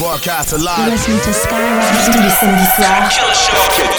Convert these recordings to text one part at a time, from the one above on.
Broadcast alive. You're to Skyrock tous les samedis soirs.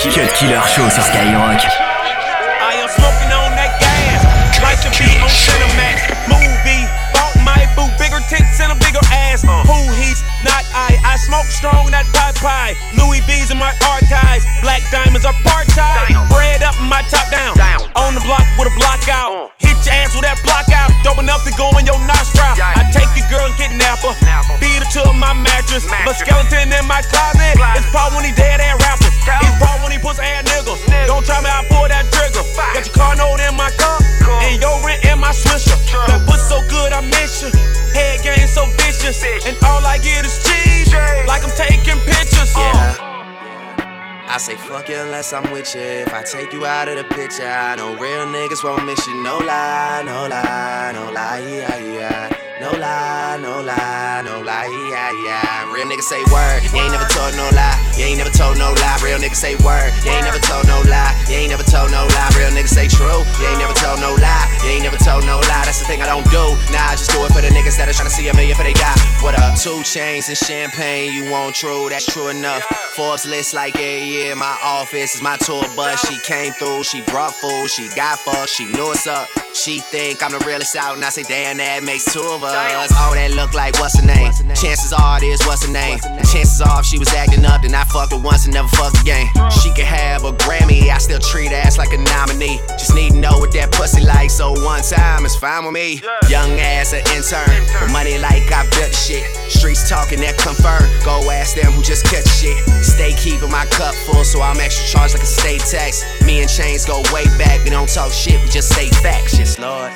Cut Killer Show sur Skyrock. I am smoking on that gas, like to be on Cinemax. Movie, bought my boo, bigger tits and a bigger ass. Uh. Who he's not I. I smoke strong, that pie pie. Louis V's in my archives. Black diamonds are part time. Bread up, my top down. On the block with a block out. Uh. Hit your ass with that block out. Dope enough to go in your nostril. I take your girl and kidnap her. Beat her to my mattress. But skeleton in my closet. It's probably when he dead ass rapper. It's probably when he puts ass niggas. Don't try me, I pull that trigger. Got your car note in my car. And your rent in my swisher. That pussy so good, I miss you. Head game so vicious. And all I get is cheese. Like I'm taking pictures. Yeah. I say fuck you unless I'm with you. If I take you out of the picture, I know real niggas won't miss you. No lie, no lie, no lie, yeah, yeah. No lie, no lie, no lie, yeah, yeah. Real niggas say word, you ain't never told no lie. You ain't never told no lie. Real niggas say word, you ain't never told no lie. You ain't never told no lie. Real niggas say true, you ain't never told no lie. You ain't never told no lie. That's the thing I don't do. Nah, I just do it for the niggas that are trying to see a million for they got. What up? Two chains and champagne, you want true? That's true enough. Forbes list like yeah, yeah. My office is my tour bus. She came through, she brought food, she got fucked, she knew what's up. She think I'm the realest out, and I say damn, that makes two of us. Oh, that look like what's her name? Chances are it is what's her name. Chances are if she was acting up, then I fucked her once and never fucked again. Oh. She could have a Grammy, I still treat ass like a nominee. Just need to know what that pussy like, so one time it's fine with me. Young ass an intern, with money like I built shit. Streets talking that confirm. Go ask them who just cut shit. Stay keeping my cup full, so I'm extra charged like a state tax. Me and Chains go way back, we don't talk shit, we just say facts. Yes, Lord.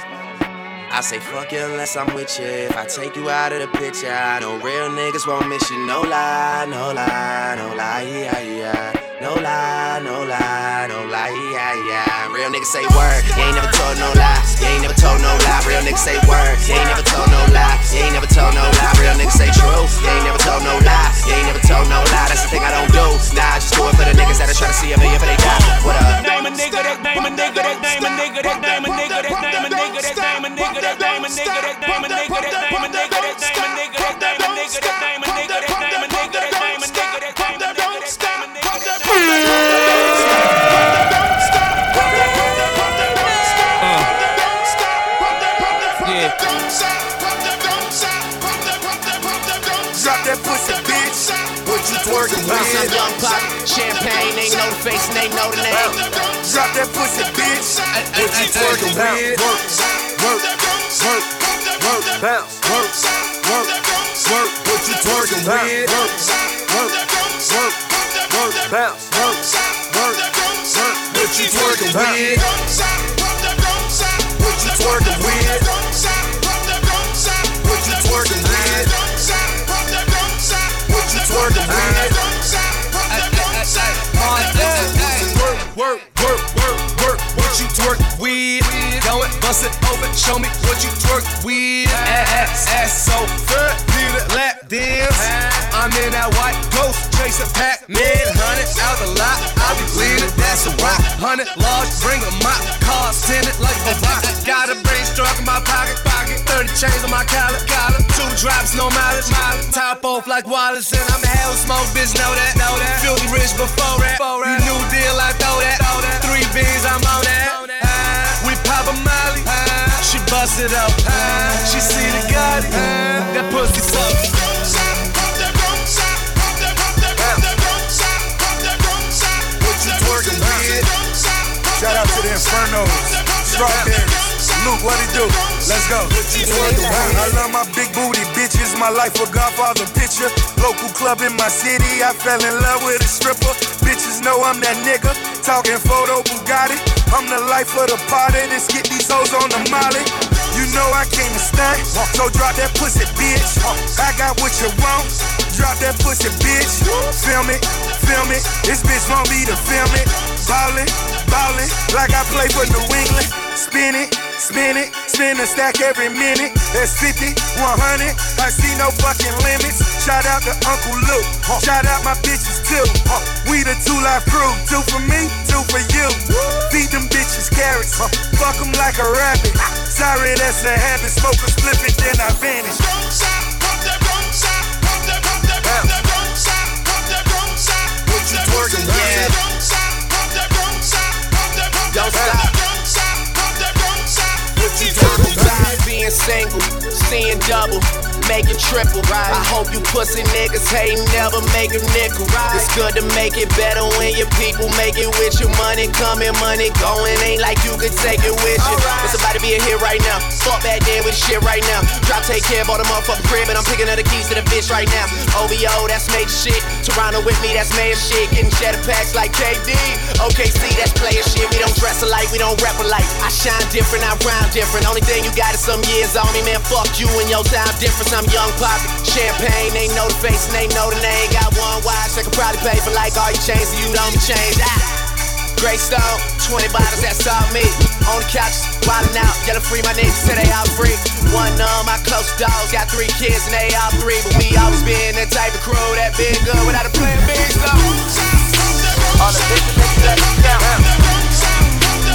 I say fuck you unless I'm with you. If I take you out of the picture, I know real niggas won't miss you. No lie, no lie, no lie, yeah, yeah. No lie, no lie, no lie, yeah, yeah. Real niggas say word, you ain't never told no lie. You ain't never told no lie. Real niggas say word, you ain't never told no lie. You ain't never told no lie. Real niggas say true, you ain't never told no lie. You ain't never told no lie. That's the thing I don't do. Nah, I just do it for the niggas that are trying to see a million for they die. What up? Name a nigga, that name a nigga, that name a nigga, that name a nigga, that name a nigga, a nigga, that name a nigga, that name a nigga, that name a nigga, that name a nigga, that name a nigga, that name a nigga, that name a nigga, that name a nigga, that name a nigga, that name a nigga. Drop that pussy, bitch. What you twerking with? young pop, champagne, know the face know the name. Drop that pussy, bitch. What you twerking with? Work, work, work, work, bounce, work, work, work. What you twerking with? Work, work, work, work, bounce, work, work, work. What you twerking with? Go it, open. Show me what you twerk with. Ass, ass so good. Need a lap dance. I'm in that white ghost chasing Pac-Man. Hundred out the lot. I be bleeding. That's a rock. Hundred large. Bring a mop. Car send it like a rock. Got a brain struck in my pocket. Pocket. Thirty chains on my collar. Collar. Two drops, no mileage. Mileage. Top off like Wallace and I'm a hell smoke. Bitch, know that. Know that. Filthy rich before that. You new deal, I throw that. Three beans, I'm on that. Pop a molly. She bust it up. She see the Gotti. That pussy suck. What you twerking with? Shout out to the Infernos, Strawberries, Luke, what it do? Let's go. I love my big booty bitches, my life a Godfather picture. Local club in my city, I fell in love with a stripper. Bitches know I'm that nigga, talking photo Bugatti. I'm the life of the party, let's get these hoes on the molly. You know I came to stunt, so drop that pussy, bitch. I got what you want, drop that pussy, bitch. Film it, film it, this bitch want me to film it. Ballin', ballin', like I play for New England. Spin it, spin it, spin a stack every minute. That's 50, 100, I see no fucking limits. Shout out to Uncle Luke, shout out my bitches too. We the two life crew, two for me, two for you. Feed them bitches carrots, fuck them like a rabbit. Sorry, that's a habit. Smoke a and then I vanish. Don't stop, pump that, don't stop, pump that, pump that, don't stop, pump that, don't stop. What you twerking, man? Don't stop, pump that, don't stop, pump that, pump that, don't stop, pump that, don't stop. What you twerking, man? Being single, seeing double make it triple. Right. I hope you pussy niggas hate never make a nickel. Right. It's good to make it better when your people make it with your money coming, money going. Ain't like you could take it with you. Right. It's about to be a hit right now. Fuck back then with shit right now. Drop, take care, bought a motherfucking crib, and I'm picking up the keys to the bitch right now. OVO, that's major shit. Toronto with me, that's major shit. Getting cheddar packs like KD. OKC, that's player shit. We don't dress alike, we don't rap alike. I shine different, I rhyme different. Only thing you got is some years on me, man. Fuck you and your time difference. I'm young poppy. Champagne, they know the face and they know the name. Got one watch, they could probably pay for like all your chains, so you don't change. Ah. Great stone, 20 bottles, that's all me. On the couch, wildin' out, yellow free, my niggas say they all free. One of my close dogs got three kids and they all three, but we always been that type of crew that been good without a plan B. So, all the bitches niggas that down.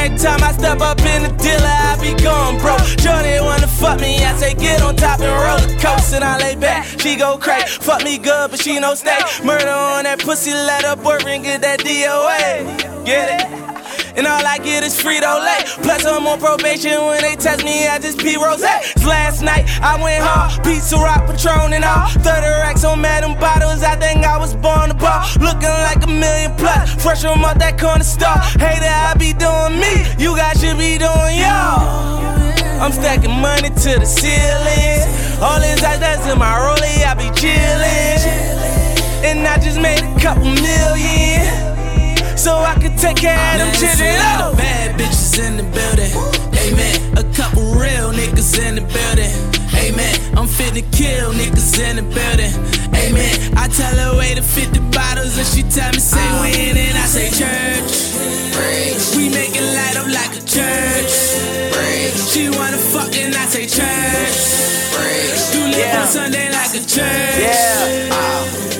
Every time I step up in the dealer, I be gone, bro. Johnny wanna fuck me, I say get on top and roller coast, and I lay back. She go crazy, fuck me good, but she no stay. Murder on that pussy, let her boyfriend get that DOA. Get it? And all I get is Frito Lay. Plus, I'm on probation when they test me, I just pee rose. Last night, I went hard. Pizza Rock, Patron, and all. 30 racks on Madam Bottles. I think I was born to ball. Looking like a million. Fresh from out that corner store. Hater, I be doing me. You guys should be doing y'all. I'm stacking money to the ceiling. All this ice that's in my rollie, I be chillin'. And I just made a couple million so I can take care of them children. Lot bad bitches in the building. Amen. A couple real niggas in the building. Amen. I'm fit to kill niggas in the building. Amen. I tell her wait to 50 bottles and she tell me say uh-huh. when and I say church. We make it light up like a church. She wanna fuck and I say church. You live Yeah. on Sunday like a church. Yeah. Praise.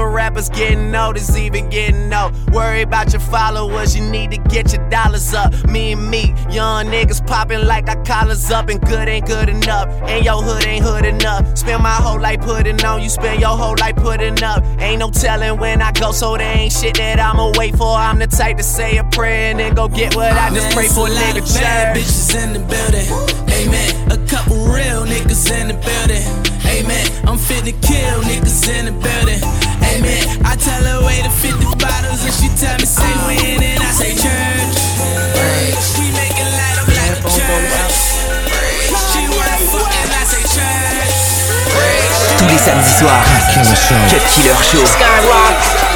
rappers getting noticed, even getting no. Worry about your followers, you need to get your dollars up. Me and me, young niggas popping like our collars up, and good ain't good enough. And your hood ain't hood enough. Spend my whole life putting on, you spend your whole life putting up. Ain't no telling when I go, so there ain't shit that I'ma wait for. I'm the type to say a prayer and then go get what I just pray for, a lot nigga. of bad bitches in the building. Amen. A couple real niggas in the building. Amen. I'm fit to kill niggas in the building. Amen. I tell her wait to 50 bottles and she tell me say when and I say church. We make it light up like a church. She wanna fuck and I say church. Tous les samedis soirs. Cut Killer Show. Can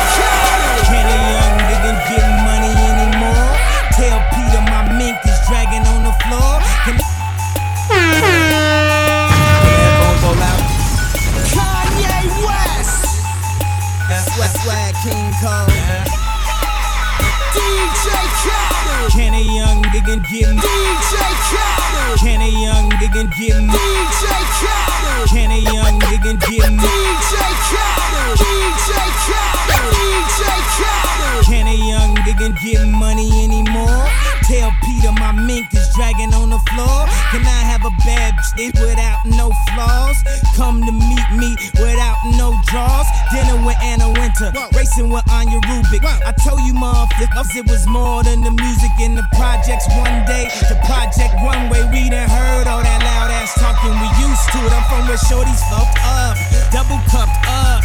swag DJ Khaled. Can a young nigga get DJ Khaled. Can a young nigga get DJ Khaled. Can a young nigga get me? DJ Khaled. DJ Khaled. DJ Khaled. Can a young nigga get money anymore? Tell PETA my mink is dragging on the floor. Can I have a bad bitch without no flaws? Come to meet me Racing with Anya Rubik. I told you, motherfuckers, it was more than the music in the projects. One day, the project one way. We done heard all that loud ass talking. We used to it. I'm from where shorties fucked up, double cupped up.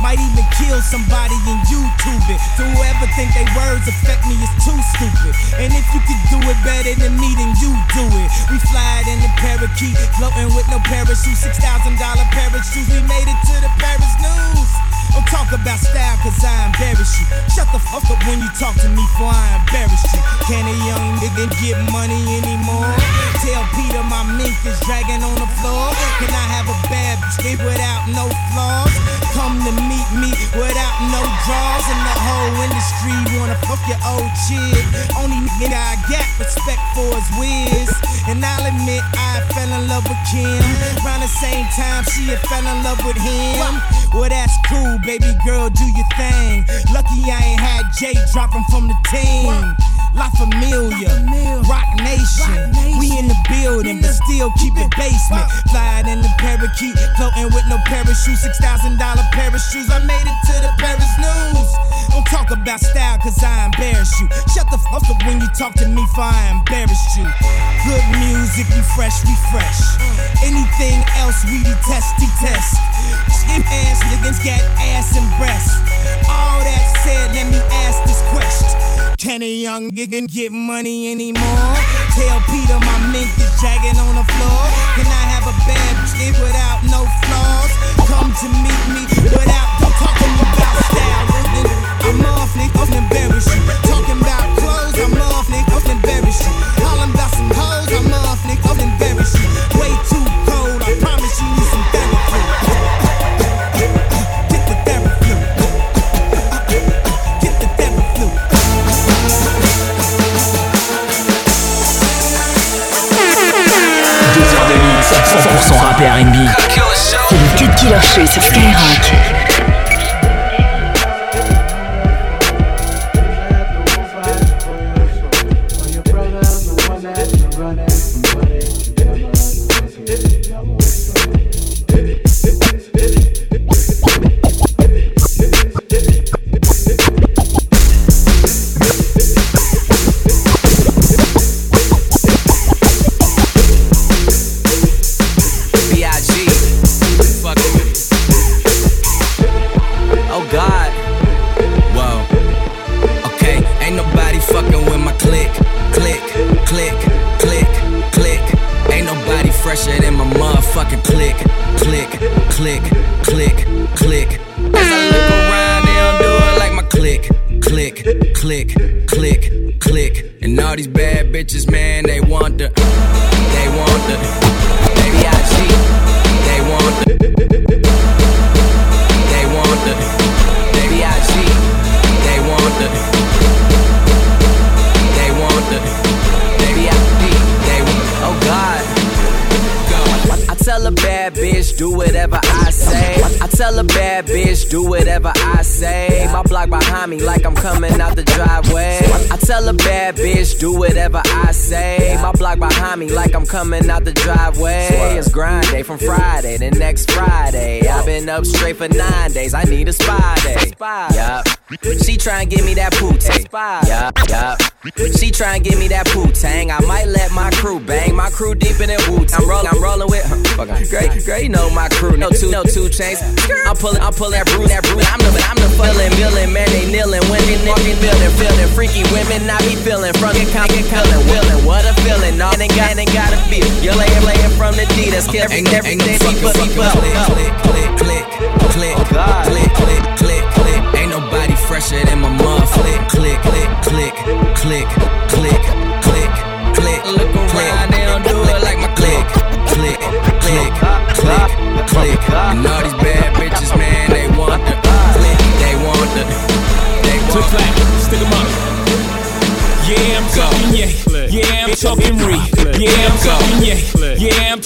Might even kill somebody in YouTube it. So whoever think they words affect me is too stupid. And if you could do it better than me, then you do it. We fly in the parakeet, floating with no parachute. 60 I fuck up when you talk to me, for I embarrass you. Can a young nigga get money anymore? Tell PETA my mink is dragging on the floor. Can I have a bad bitch without no flaws? Come to meet me without no draws. And the whole industry wanna fuck your old chick. Only nigga I got respect for is Wiz. And I'll admit I fell in love with Kim. Around the same time she had fell in love with him. Well, that's cool, baby girl, do your thing. Lucky I ain't had Jay dropping from the team. La Familia, Roc Nation. We in the building, but still keep it basement. Flying in the parakeet, floating with no parachute. Six thousand dollar shoes. I made it to the Paris news. Don't talk about style, cause I embarrass you. Shut the fuck up when you talk to me, for I embarrass you. Good music, we fresh, we fresh. Anything else, we detest, detest. Skin ass niggas got ass and breasts. Can a young nigga get money anymore? Tell PETA my mink is dragging on the floor. Can I have a bad bitch without no flaws? Come to meet me without talking about style. I'm off, nigga, embarrass you. Talking about clothes, I'm off, nigga, embarrass you. Le Cut Killer Show sur Skyrock. These bad bitches, man, they want the, they want the, baby I G, they want the, they want the, baby I G, they want the, they want the, baby I G, they want, oh God. I tell a bad bitch, do whatever I say. I tell a bad bitch, do whatever I say. My block behind me, like I'm coming out the driveway. Tell a bad bitch, do whatever I say. My block behind me, like I'm coming out the driveway. It's grind day from Friday to next Friday. I've been up straight for nine days. I need a spy day. Yup. She try and give me that pootie. Yup, yup. She try and give me that poo tang. I might let my crew bang. My crew deep in it Wu. I'm rolling, I'm rolling with. Fuck on. Great, great, you know my crew. No two, no two chains. I'm pulling, I'm pulling that brew, that brew. I'm the, I'm the feeling, feeling, man. They kneeling when they walking, building, feeling freaky women. I be feeling from con, get feeling, willing. What a feeling. No, ain't got, ain't gotta feel. You're laying, laying from the D. That's kill every, every day. Be put, be put. Click, click, click, click, click, click, click, click. Ain't nobody fresher than my motherfucker. Click, click, click, click, click, click, click. Look around, they don't do it like my click, click, click, click, click. And all these bad bitches, man, they want the click, they want the, they Click want clack, stick 'em up. Yeah, I'm talking yeah. Yeah, I'm talking re. Yeah, I'm talking yeah.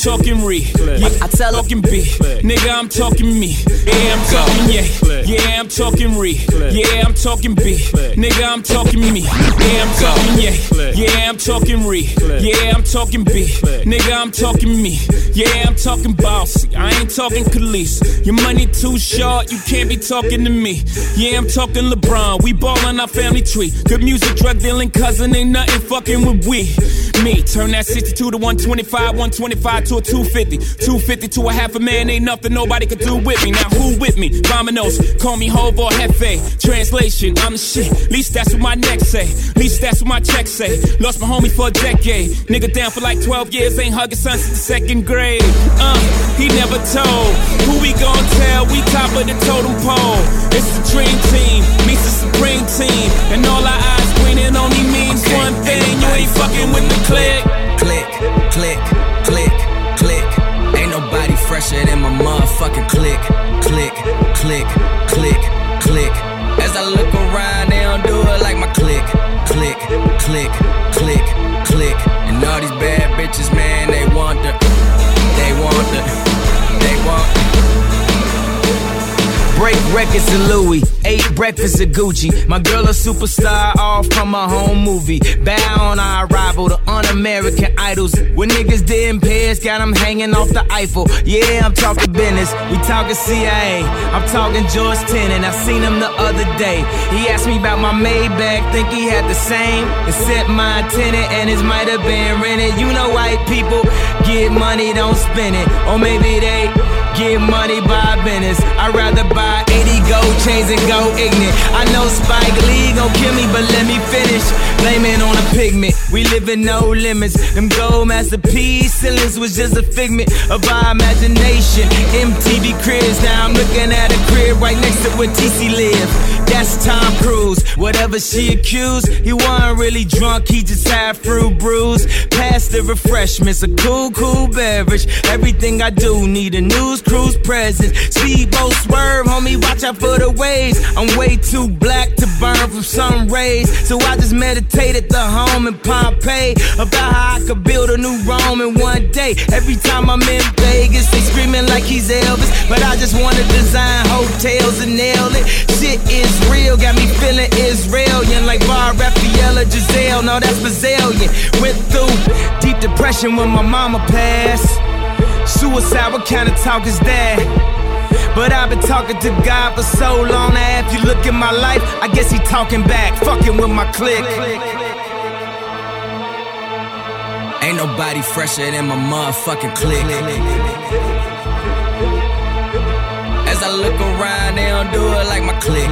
Talking re. Yeah, I tell talking B. Nigga, I'm talking me. Yeah, I'm talking yeah. Yeah, I'm talking re. Yeah, I'm talking B. Nigga, I'm talking me. Yeah, I'm talking yeah. Yeah, I'm talking re. Yeah, I'm talking B. Nigga, I'm talking me. Yeah, I'm talking bossy. I ain't talking Khalees. Your money too short, you can't be talking to me. Yeah, I'm talking LeBron. We ballin' our family tree. Good music, drug dealing cousin, ain't nothing fucking with we. Me, turn that 62 to 125, 125 to a 250. 250 to a half a man, ain't nothing nobody could do with me. Now who with me? Vominos, call me Hov or Hefe. Translation, I'm the shit. Least that's what my neck say. Least that's what my check say. Lost my homie for a decade. Nigga down for like 12 years, ain't hugging son since the second grade. Uh, he never told. Who we gon' tell? We top of the totem pole. It's the dream team, meets the supreme team. And all our eyes green, it only means okay. one thing. You ain't fucking with the. Click, click, click, click. Fresher than my motherfucking click. Click, click, click, click. As I look around, they don't do it like my click. Click, click, click, click. And all these bad bitches, man, they want the, they want the, they want Break records of Louis, ate breakfast of Gucci. My girl a superstar, all from a home movie. Bow on our arrival, the un-American idols. When niggas didn't pay us, got them hanging off the Eiffel. Yeah, I'm talking business, we talking CIA. I'm talking George Tenet, I seen him the other day. He asked me about my Maybach, think he had the same. Except my tenant and his might have been rented. You know white people get money, don't spend it. Or maybe they get money by business. I'd rather buy 80 gold chains and go ignorant. I know Spike Lee gon' kill me, but let me finish. Blaming on a pigment. We live in no limits. Them gold masterpiece ceilings was just a figment of our imagination. MTV cribs, now I'm looking at a crib right next to where TC live. That's Tom Cruise. Whatever she accused, he wasn't really drunk, he just had fruit brews. Past the refreshments, a cool, cool beverage. Everything I do need a news cruise presence. Speedboat swerve, homie, watch out for the waves. I'm way too black to burn from sun rays. So I just meditate at the home in Pompeii about how I could build a new Rome in one day. Every time I'm in Vegas, they screaming like he's Elvis. But I just wanna design hotels and nail it. Shit is real, got me feeling Israelian like Bar Refaeli Gisele. No, that's Brazilian. Went through deep depression when my mama passed. Suicide, what kind of talk is that? But I've been talking to God for so long now. If you look at my life, I guess he talking back, fucking with my clique. Ain't nobody fresher than my motherfucking clique. As I look around, they don't do it like my clique.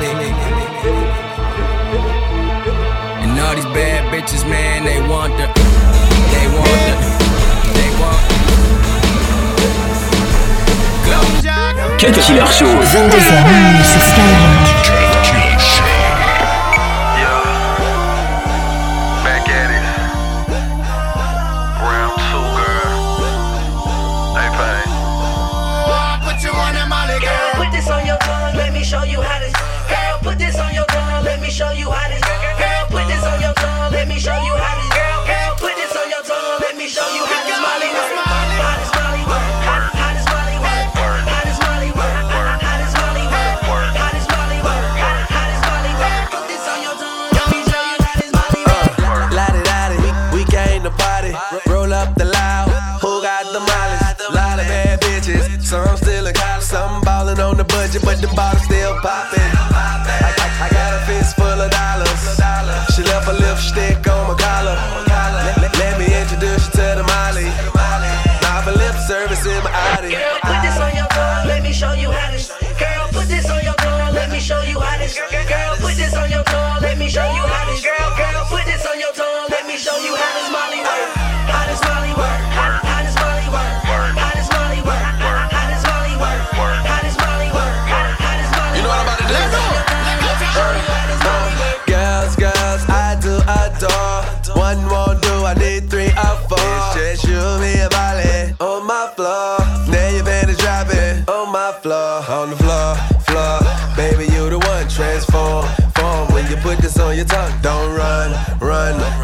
And all these bad bitches, man, they want the they want the, they want the. Cut Killer Show. 22h minuit sur Skyrock.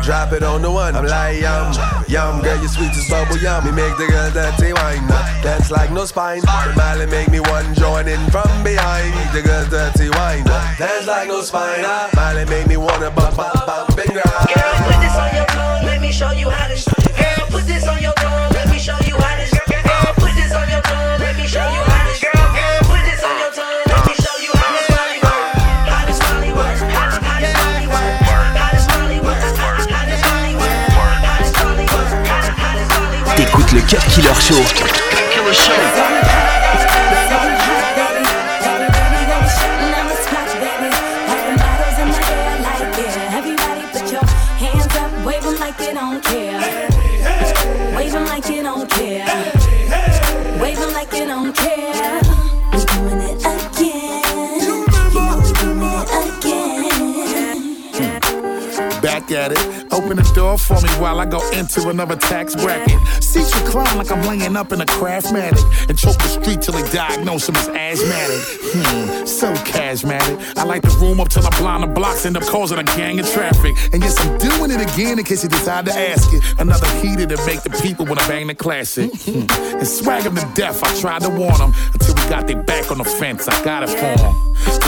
Drop it on the one. I'm like yum, yum, girl, you sweet as bubble yum. Me make the girl dirty wine, dance like no spine. Miley make me one join in from behind. The girl dirty wine, dance like no spine. Miley make me wanna bump, bump, and grind. Girl, put this on your tongue, let me show you how to. Girl, put this on your Killer Show. Killer Show. At it. Open the door for me while I go into another tax bracket. Seats recline like I'm laying up in a craftmatic. And choke the street till they diagnose him as asthmatic. Hmm, so charismatic. I light the room up till I blind the blocks, end up causing a gang of traffic. And yes, I'm doing it again in case you decide to ask it. Another heater to make the people wanna bang the classic. Hmm. and swag them to death, I tried to warn them. Until got their back on the fence, I got it for them.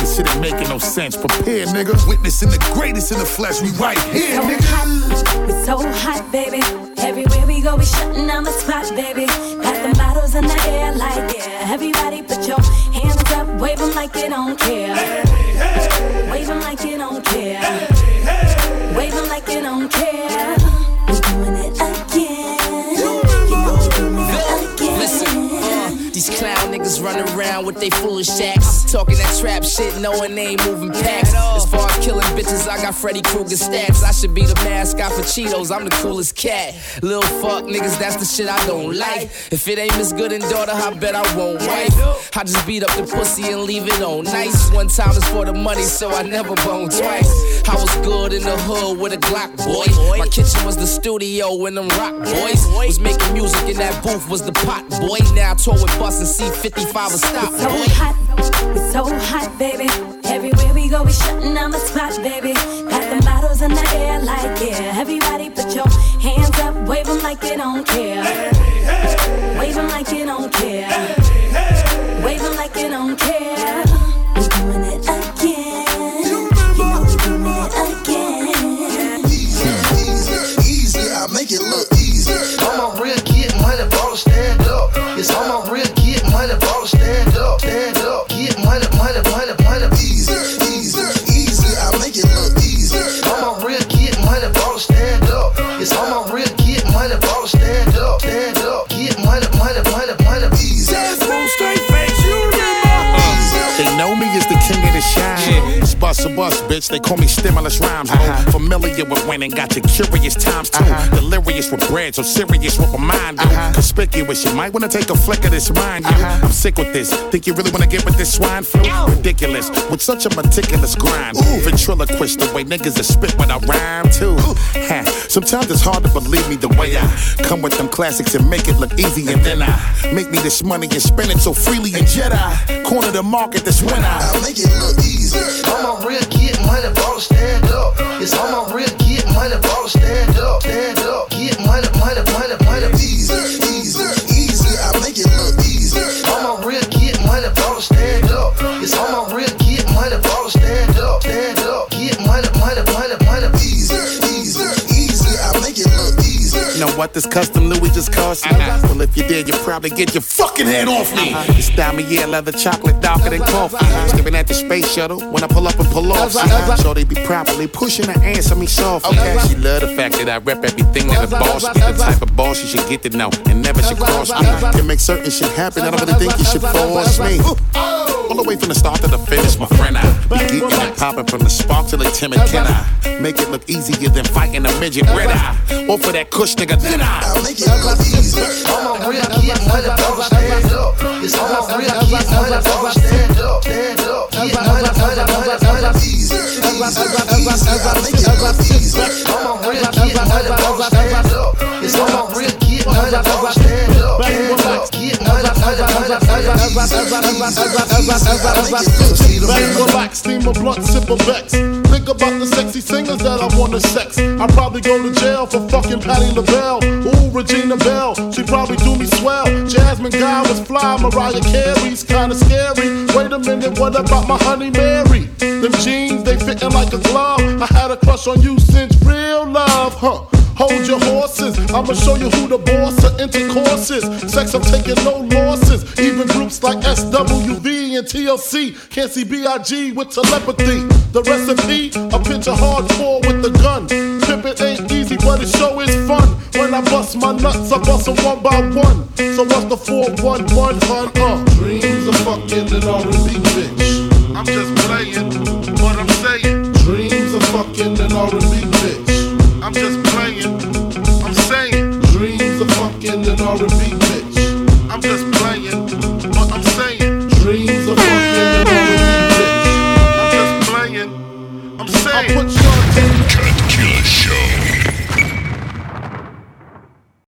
This shit ain't making no sense. Prepare, nigga. Witnessing the greatest in the flesh, we right here, So nigga. hot, we're so hot, baby. Everywhere we go, we shutting down the spot, baby. Got the bottles in the air, like yeah. Everybody put your hands up, wave 'em like you don't care. Running around with they foolish acts. Talking that trap shit, knowing they ain't moving packs. As far as killing bitches, I got Freddy Krueger stats. I should be the mascot for Cheetos, I'm the coolest cat. Little fuck niggas, that's the shit I don't like. If it ain't Miss Good and daughter, I bet I won't wife. I just beat up the pussy and leave it on nice. One time is for the money, so I never bone twice. I was good in the hood with a Glock boy. My kitchen was the studio when them rock boys was making music in that booth was the pot boy. Now I tour with Bus and C55 a stop So boy. hot, we're so hot, baby. Everywhere we go, we shutting down the spot, baby. Got the bottles in the air, like yeah. Everybody put your hands up, wave 'em like you don't care. Wave 'em like you don't care. Wave 'em like you don't care. We doing it again. You know we doing it again. Easy, I make it look easy. I'm a real get money, ball stand up. Yes, I'm real get They call me stimulus rhymes. Uh-huh. Familiar with winning, got you curious times too. Uh-huh. Delirious with bread, so serious with my mind. Do. Uh-huh. Conspicuous, you might wanna take a flick of this mind. You. Uh-huh. I'm sick with this. Think you really wanna get with this swine flu? Ridiculous, with such a meticulous grind. Ooh, ventriloquist, the way niggas are spit when I rhyme too. Ha. Sometimes it's hard to believe me the way I come with them classics and make it look easy, and then I make me this money and spend it so freely in Jedi. Corner the market this winter. I make it look easy. I'm a real get money, ball stand up. Yes, I'm a real get money, ball stand up, stand up. Know what this custom Louis just cost you? Well, if you did, you'd probably get your fucking head off me. This time of year, leather chocolate darker than coffee. Staring at the space shuttle when I pull up and pull off. See, so they be properly pushing her answer me soft. Okay. She love the fact that I rep everything that a boss be. The type of boss you should get to know and never should cross me. Can make certain shit happen. I don't really think you should force me. All the way from the start to the finish, my friend. I be geeking and popping from the spark to the timid can I make it look easier than fighting a midget red eye. Or for that kush nigga, then I I make it look easy. I'm a real get money, ball Yes, I'm a real get money, ball stand up, stand up. Get money, money, money, money. Easy, easy, easy. I make it look easy. I'm a real get money, ball stand up. Yes, I'm a real get money, ball stand up, stand up. Get money, money, money, money. Easy, easy. I make it look easy. Bang, relax, steam a blunt, sip a Beck's. Think about the sexy singers that I wanna sex. I probably go to jail for fucking Patti LaBelle. Ooh, Regina Belle, she probably do me swell. Jasmine Guy was fly, Mariah Carey's kinda scary. Wait a minute, what about my honey Mary? Them jeans, they fitting like a glove. I had a crush on you since real love, huh? Hold your horses, I'ma show you who the boss of intercourse is. Sex, I'm taking no losses. Even groups like SWV and TLC can't see B.I.G. with telepathy. The recipe, a pitch of hardcore with the gun. Pimpin' ain't easy, but it show is fun. When I bust my nuts, I bust bust 'em one by one. So what's the 411 hun? Uh, dreams of fucking an R&B bitch. I'm just playing what I'm saying. Dreams of fucking an R&B bitch. I'm just playing. I'm saying. Dreams of fucking an R&B